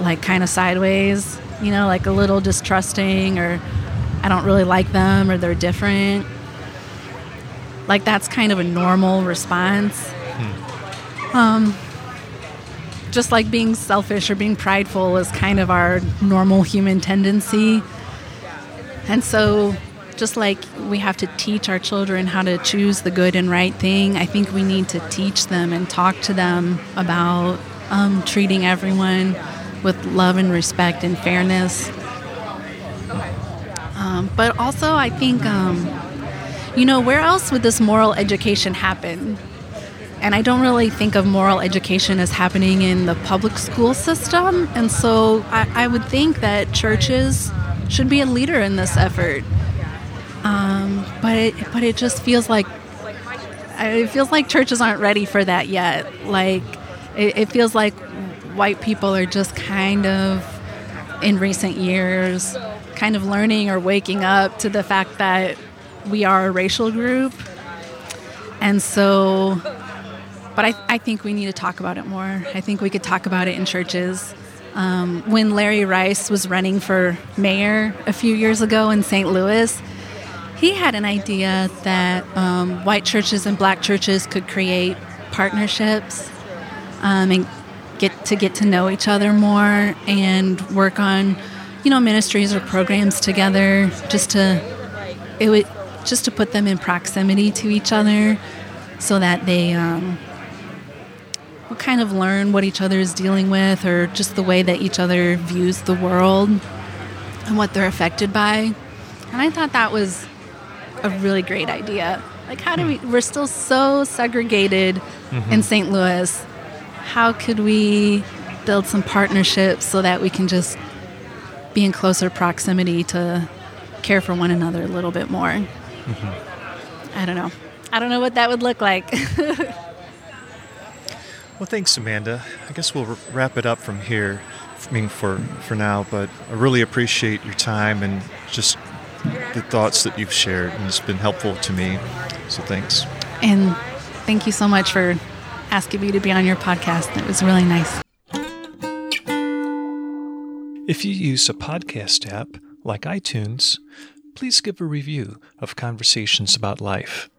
like kind of sideways, you know, like a little distrusting or I don't really like them or they're different. Like that's kind of a normal response. Hmm. Um, just like being selfish or being prideful is kind of our normal human tendency. And so, just like we have to teach our children how to choose the good and right thing, I think we need to teach them and talk to them about um, treating everyone with love and respect and fairness. Um, but also, I think, um, you know, where else would this moral education happen? And I don't really think of moral education as happening in the public school system. And so I, I would think that churches should be a leader in this effort. Um, but it, but it just feels like it feels like churches aren't ready for that yet. Like it, it feels like white people are just kind of in recent years kind of learning or waking up to the fact that we are a racial group. And so, but I, I think we need to talk about it more. I think we could talk about it in churches. Um, when Larry Rice was running for mayor a few years ago in St. Louis, he had an idea that um, white churches and black churches could create partnerships um, and get to get to know each other more and work on, you know, ministries or programs together, just to it would just to put them in proximity to each other, so that they um, will kind of learn what each other is dealing with, or just the way that each other views the world and what they're affected by. And I thought that was a really great idea. Like, how do we? We're still so segregated mm-hmm. in St. Louis how could we build some partnerships so that we can just be in closer proximity to care for one another a little bit more? Mm-hmm. I don't know. I don't know what that would look like. well, thanks, Amanda. I guess we'll wrap it up from here. I mean, for for now, but I really appreciate your time and just the thoughts that you've shared, and it's been helpful to me. So thanks. And thank you so much for asking me to be on your podcast. It was really nice. If you use a podcast app like iTunes, please give a review of Conversations About Life.